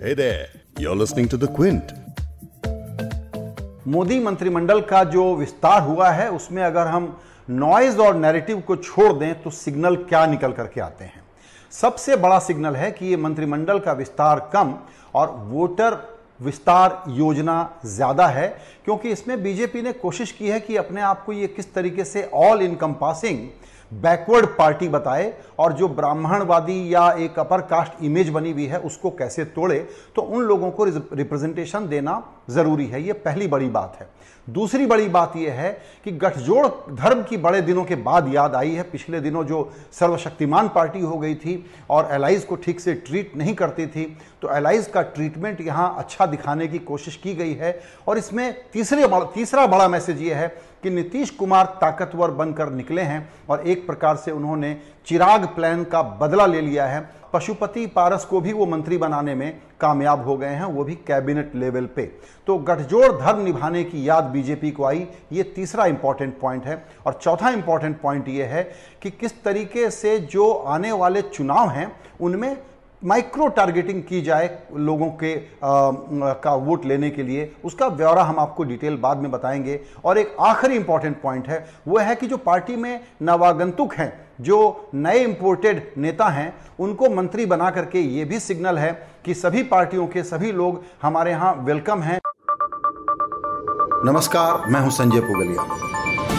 Hey there, you're listening to The Quint. Modi मंत्रिमंडल का जो विस्तार हुआ है उसमें अगर हम नॉइज़ और नैरेटिव को छोड़ दें तो सिग्नल क्या निकल करके आते हैं सबसे बड़ा सिग्नल है कि ये मंत्रिमंडल का विस्तार कम और वोटर विस्तार योजना ज़्यादा है क्योंकि इसमें बीजेपी ने कोशिश की है कि अपने आप को ये किस तरीके से ऑल इनकम्पासिंग बैकवर्ड पार्टी बताए और जो ब्राह्मणवादी या एक अपर कास्ट इमेज बनी हुई है, उसको कैसे तोड़े तो उन लोगों को रिप्रेजेंटेशन देना ज़रूरी है। ये पहली बड़ी बात है। दूसरी बड़ी बात यह है कि गठजोड़ धर्म की बड़े दिनों के बाद याद आई है। पिछले दिनों जो सर्वशक्तिमान पार्टी हो गई थी और एलाइज को ठीक से ट्रीट नहीं करती थी तो एलाइज का ट्रीटमेंट यहाँ अच्छा दिखाने की कोशिश की गई है। और इसमें तीसरे तीसरा बड़ा मैसेज ये है कि नीतीश कुमार ताकतवर बनकर निकले हैं और एक प्रकार से उन्होंने चिराग प्लान का बदला ले लिया है। पशुपति पारस को भी वो मंत्री बनाने में कामयाब हो गए हैं, वो भी कैबिनेट लेवल पे। तो गठजोड़ धर्म निभाने की याद बीजेपी को आई, ये तीसरा इंपॉर्टेंट पॉइंट है। और चौथा इंपॉर्टेंट पॉइंट ये है कि किस तरीके से जो आने वाले चुनाव हैं, उनमें माइक्रो टारगेटिंग की जाए लोगों के आ, का वोट लेने के लिए उसका ब्यौरा हम आपको डिटेल बाद में बताएँगे। और एक आखिरी इंपॉर्टेंट पॉइंट है वो है कि जो पार्टी में नवागंतुक हैं जो नए इंपोर्टेड नेता हैं उनको मंत्री बना करके ये भी सिग्नल है कि सभी पार्टियों के सभी लोग हमारे यहाँ वेलकम हैं। नमस्कार मैं हूँ संजय पुगलिया।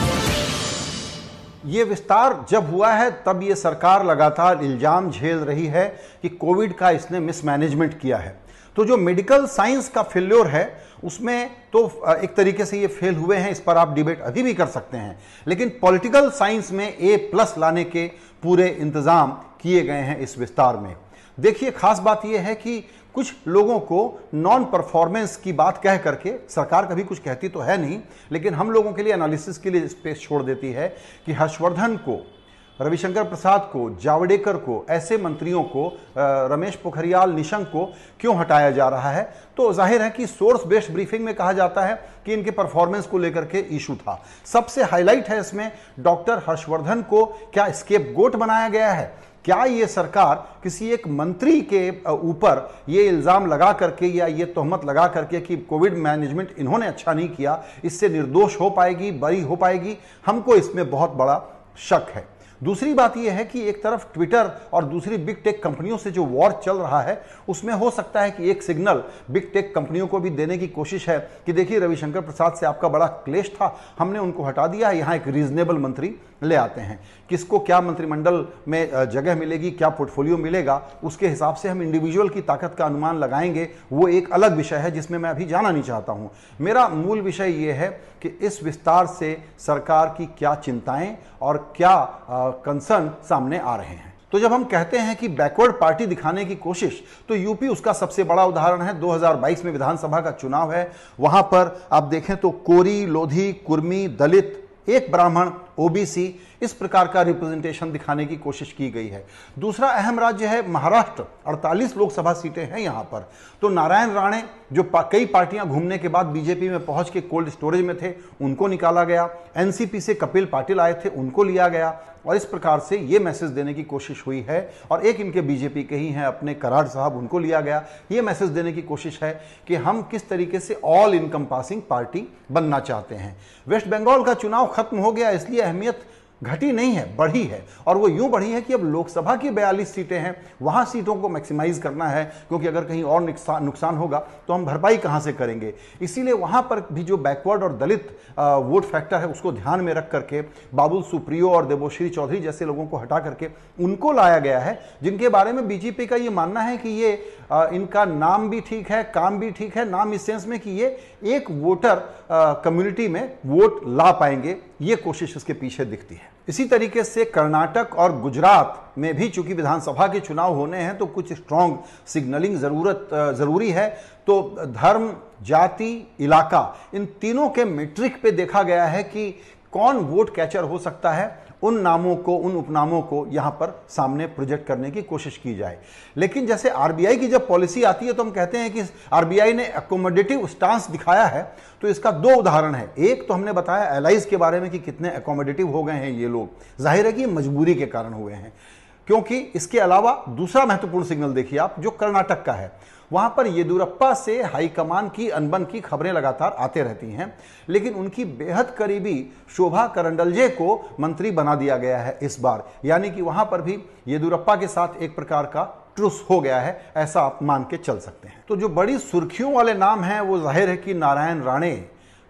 ये विस्तार जब हुआ है, तब ये सरकार लगातार इल्ज़ाम झेल रही है कि कोविड का इसने मिसमैनेजमेंट किया है। तो जो मेडिकल साइंस का फेल्योर है, उसमें तो एक तरीके से ये फेल हुए हैं, इस पर आप डिबेट अभी भी कर सकते हैं। लेकिन पॉलिटिकल साइंस में ए प्लस लाने के पूरे इंतज़ाम किए गए हैं इस विस्तार में। देखिए, खास बात यह है कि कुछ लोगों को नॉन परफॉर्मेंस की बात कह करके सरकार कभी कुछ कहती तो है नहीं, लेकिन हम लोगों के लिए एनालिसिस के लिए स्पेस छोड़ देती है कि हर्षवर्धन को, रविशंकर प्रसाद को, जावड़ेकर को, ऐसे मंत्रियों को रमेश पोखरियाल निशंक को क्यों हटाया जा रहा है? तो ज़ाहिर है कि सोर्स बेस्ड ब्रीफिंग में कहा जाता है कि इनके परफॉर्मेंस को लेकर के इशू था। सबसे हाईलाइट है इसमें डॉक्टर हर्षवर्धन को क्या स्केप गोट बनाया गया है? क्या ये सरकार किसी एक मंत्री के ऊपर ये इल्ज़ाम लगा करके या ये तोहमत लगा करके कि कोविड मैनेजमेंट इन्होंने अच्छा नहीं किया, इससे निर्दोष हो पाएगी, बरी हो पाएगी? हमको इसमें बहुत बड़ा शक है। दूसरी बात यह है कि एक तरफ़ ट्विटर और दूसरी बिग टेक कंपनियों से जो वॉर चल रहा है, उसमें हो सकता है कि एक सिग्नल बिग टेक कंपनियों को भी देने की कोशिश है कि देखिए, रविशंकर प्रसाद से आपका बड़ा क्लेश था, हमने उनको हटा दिया है, यहाँ एक रीजनेबल मंत्री ले आते हैं। किसको क्या मंत्रिमंडल में जगह मिलेगी, क्या पोर्टफोलियो मिलेगा, उसके हिसाब से हम इंडिविजुअल की ताकत का अनुमान लगाएँगे, वो एक अलग विषय है जिसमें मैं अभी जाना नहीं चाहता हूँ। मेरा मूल विषय ये है कि इस विस्तार से सरकार की क्या चिंताएँ और क्या कंसर्न सामने आ रहे हैं। तो जब हम कहते हैं कि बैकवर्ड पार्टी दिखाने की कोशिश तो यूपी उसका सबसे बड़ा उदाहरण है। 2022 में विधानसभा का चुनाव है। वहाँ पर आप देखें तो कोरी लोधी कुर्मी दलित एक ब्राह्मण ओबीसी इस प्रकार का रिप्रेजेंटेशन दिखाने की कोशिश की गई है। दूसरा अहम राज्य है महाराष्ट्र। 48 लोकसभा सीटें हैं यहाँ पर। तो नारायण राणे जो पा, कई पार्टियाँ घूमने के बाद बीजेपी में पहुँच के कोल्ड स्टोरेज में थे उनको निकाला गया। एनसीपी से कपिल पाटिल आए थे उनको लिया गया। और इस प्रकार से ये मैसेज देने की कोशिश हुई है और एक इनके बीजेपी के ही हैं, अपने कराड़ साहब, उनको लिया गया। ये मैसेज देने की कोशिश है कि हम किस तरीके से ऑल इनकम पासिंग पार्टी बनना चाहते हैं। वेस्ट बंगाल का चुनाव खत्म हो गया, इसलिए अहमियत घटी नहीं है, बढ़ी है। और वो यूँ बढ़ी है कि अब लोकसभा की बयालीस सीटें हैं, वहाँ सीटों को मैक्सिमाइज करना है, क्योंकि अगर कहीं और नुकसान नुकसान होगा तो हम भरपाई कहाँ से करेंगे? इसीलिए वहाँ पर भी जो बैकवर्ड और दलित वोट फैक्टर है, उसको ध्यान में रख करके, बाबुल सुप्रियो और देवोश्री चौधरी जैसे लोगों को हटा करके, उनको लाया गया है, जिनके बारे में बीजेपी का ये मानना है कि ये इनका नाम भी ठीक है, काम भी ठीक है, नाम इस सेंस में कि ये एक वोटर कम्युनिटी में वोट ला पाएँगे, ये कोशिश इसके पीछे दिखती है। इसी तरीके से कर्नाटक और गुजरात में भी चूँकि विधानसभा के चुनाव होने हैं तो कुछ स्ट्रांग सिग्नलिंग ज़रूरत ज़रूरी है। तो धर्म, जाति, इलाका, इन तीनों के मेट्रिक पे देखा गया है कि कौन वोट कैचर हो सकता है। उन नामों को, उन उपनामों को यहाँ पर सामने प्रोजेक्ट करने की कोशिश की जाए। लेकिन जैसे आरबीआई की जब पॉलिसी आती है तो हम कहते हैं कि आरबीआई ने अकोमोडेटिव स्टांस दिखाया है तो इसका दो उदाहरण है। एक तो हमने बताया एलाइज के बारे में कि कितने अकोमोडेटिव हो गए हैं ये लोग। ज़ाहिर है कि मजबूरी के कारण हुए हैं। क्योंकि इसके अलावा दूसरा महत्वपूर्ण सिग्नल देखिए आप, जो कर्नाटक का है। वहाँ पर येदुरप्पा से हाईकमान की अनबन की खबरें लगातार आते रहती हैं, लेकिन उनकी बेहद करीबी शोभा करंडलजे को मंत्री बना दिया गया है इस बार। यानी कि वहाँ पर भी येदुरप्पा के साथ एक प्रकार का ट्रुस हो गया है, ऐसा आप मान के चल सकते हैं। तो जो बड़ी सुर्खियों वाले नाम हैं, वो ज़ाहिर है कि नारायण राणे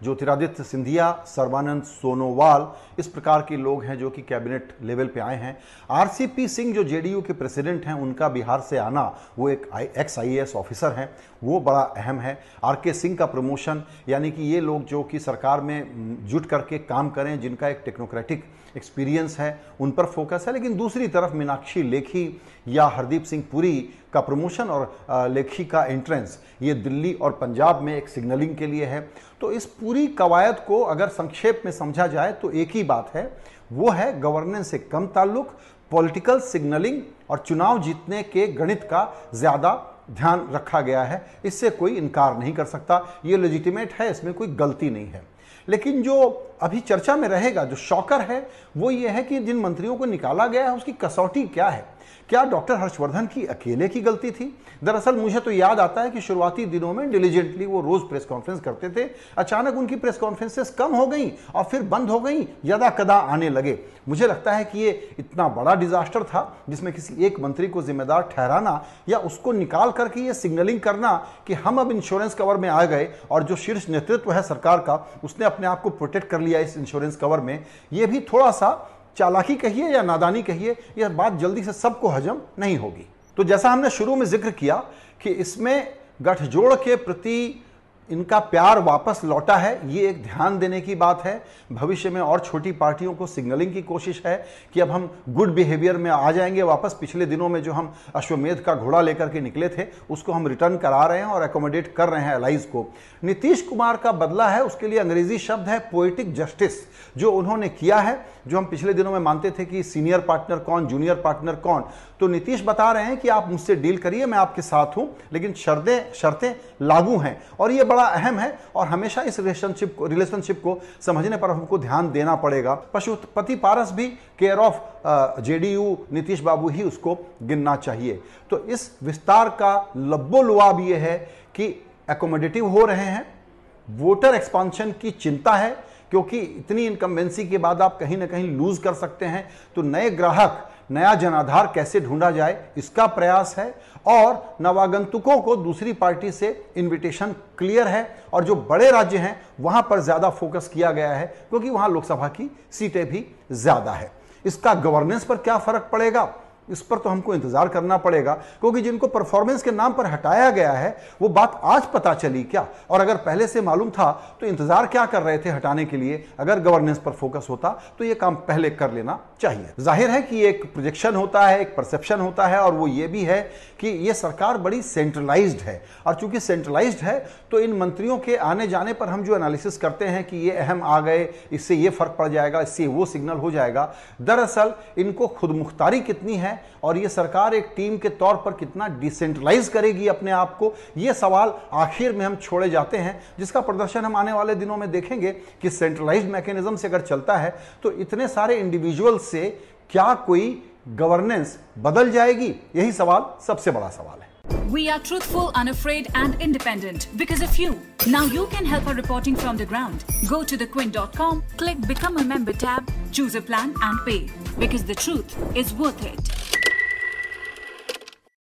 ज्योतिरादित्य सिंधिया, सर्वानंद सोनोवाल इस प्रकार के लोग हैं जो कि कैबिनेट लेवल पे आए हैं। आरसीपी सिंह, जो जेडीयू के प्रेसिडेंट हैं, उनका बिहार से आना वो एक एक्स आईएएस ऑफिसर हैं। वो बड़ा अहम है। आर के सिंह का प्रमोशन, यानी कि ये लोग जो कि सरकार में जुट करके काम करें, जिनका एक टेक्नोक्रेटिक एक्सपीरियंस है, उन पर फोकस है। लेकिन दूसरी तरफ़ मीनाक्षी लेखी या हरदीप सिंह पुरी का प्रमोशन और लेखी का एंट्रेंस ये दिल्ली और पंजाब में एक सिग्नलिंग के लिए है। तो इस पूरी कवायद को अगर संक्षेप में समझा जाए तो एक ही बात है, वो है गवर्नेंस से कम ताल्लुक पॉलिटिकल सिग्नलिंग और चुनाव जीतने के गणित का ज़्यादा ध्यान रखा गया है, इससे कोई इनकार नहीं कर सकता। ये लेजिटिमेट है, इसमें कोई गलती नहीं है। लेकिन जो अभी चर्चा में रहेगा, जो शॉकर है, वो ये है कि जिन मंत्रियों को निकाला गया है, उसकी कसौटी क्या है? क्या डॉक्टर हर्षवर्धन की अकेले की गलती थी? दरअसल मुझे तो याद आता है कि शुरुआती दिनों में डिलीजेंटली वो रोज प्रेस कॉन्फ्रेंस करते थे। अचानक उनकी प्रेस कॉन्फ्रेंसेस कम हो गई और फिर बंद हो गई, यदा कदा आने लगे। मुझे लगता है कि ये इतना बड़ा डिजास्टर था जिसमें किसी एक मंत्री को जिम्मेदार ठहराना या उसको निकाल करके ये सिग्नलिंग करना कि हम अब इंश्योरेंस कवर में आ गए और जो शीर्ष नेतृत्व है सरकार का, उसने अपने आप को प्रोटेक्ट कर लिया इस इंश्योरेंस कवर में। ये भी थोड़ा सा चालाकी कहिए या नादानी कहिए, यह बात जल्दी से सबको हजम नहीं होगी। तो जैसा हमने शुरू में ज़िक्र किया कि इसमें गठजोड़ के प्रति इनका प्यार वापस लौटा है, ये एक ध्यान देने की बात है। भविष्य में और छोटी पार्टियों को सिग्नलिंग की कोशिश है कि अब हम गुड बिहेवियर में आ जाएँगे। वापस पिछले दिनों में जो हम अश्वमेध का घोड़ा लेकर के निकले थे, उसको हम रिटर्न करा रहे हैं और एकोमोडेट कर रहे हैं अलाइज को। नीतीश कुमार का बदला है, उसके लिए अंग्रेज़ी शब्द है पोइटिक जस्टिस जो उन्होंने किया है, जो हम पिछले दिनों में मानते थे कि सीनियर पार्टनर कौन जूनियर पार्टनर कौन। तो नीतीश बता रहे हैं कि आप मुझसे डील करिए, मैं आपके साथ हूँ, लेकिन शर्तें शर्तें लागू हैं। और ये बड़ा अहम है और हमेशा इस रिलेशनशिप को रिलेशनशिप को समझने पर हमको ध्यान देना पड़ेगा। पशुपति पारस भी care of JDU Nitish babu ही उसको गिनना चाहिए। तो इस विस्तार का लब्बो लुआब ये है कि एकोमोडेटिव हो रहे हैं वोटर एक्सपांशन की चिंता है, क्योंकि इतनी इनकम्बेंसी के बाद आप कहीं ना कहीं लूज कर सकते हैं। तो नए ग्राहक नया जनाधार कैसे ढूंढा जाए, इसका प्रयास है। और नवागंतुकों को दूसरी पार्टी से इनविटेशन क्लियर है। और जो बड़े राज्य हैं, वहाँ पर ज़्यादा फोकस किया गया है, क्योंकि वहाँ लोकसभा की सीटें भी ज़्यादा है। इसका गवर्नेंस पर क्या फ़र्क पड़ेगा? इस पर तो हमको इंतज़ार करना पड़ेगा, क्योंकि जिनको परफॉर्मेंस के नाम पर हटाया गया है, वो बात आज पता चली क्या? और अगर पहले से मालूम था तो इंतज़ार क्या कर रहे थे हटाने के लिए? अगर गवर्नेंस पर फोकस होता तो ये काम पहले कर लेना चाहिए। ज़ाहिर है कि एक प्रोजेक्शन होता है, एक परसेप्शन होता है, और वो ये भी है कि ये सरकार बड़ी सेंट्रलाइज्ड है। और चूँकि सेंट्रलाइज्ड है तो इन मंत्रियों के आने जाने पर हम जो एनालिसिस करते हैं कि ये अहम आ गए, इससे ये फ़र्क पड़ जाएगा, इससे वो सिग्नल हो जाएगा, दरअसल इनको खुद मुख्तारी कितनी है और ये सरकार एक टीम के तौर पर कितना डिसेंट्रलाइज करेगी अपने आप को ये सवाल आखिर में हम छोड़े जाते हैं जिसका प्रदर्शन हम आने वाले दिनों में देखेंगे कि सेंट्रलाइज मैकेनिज्म से अगर चलता है तो इतने सारे इंडिविजुअल से क्या कोई गवर्नेंस बदल जाएगी यही सवाल सबसे बड़ा सवाल है We are truthful, unafraid, and independent because of you. Now you can help our reporting from the ground. Go to thequint.com, click Become a Member tab, choose a plan, and pay. Because the truth is worth it.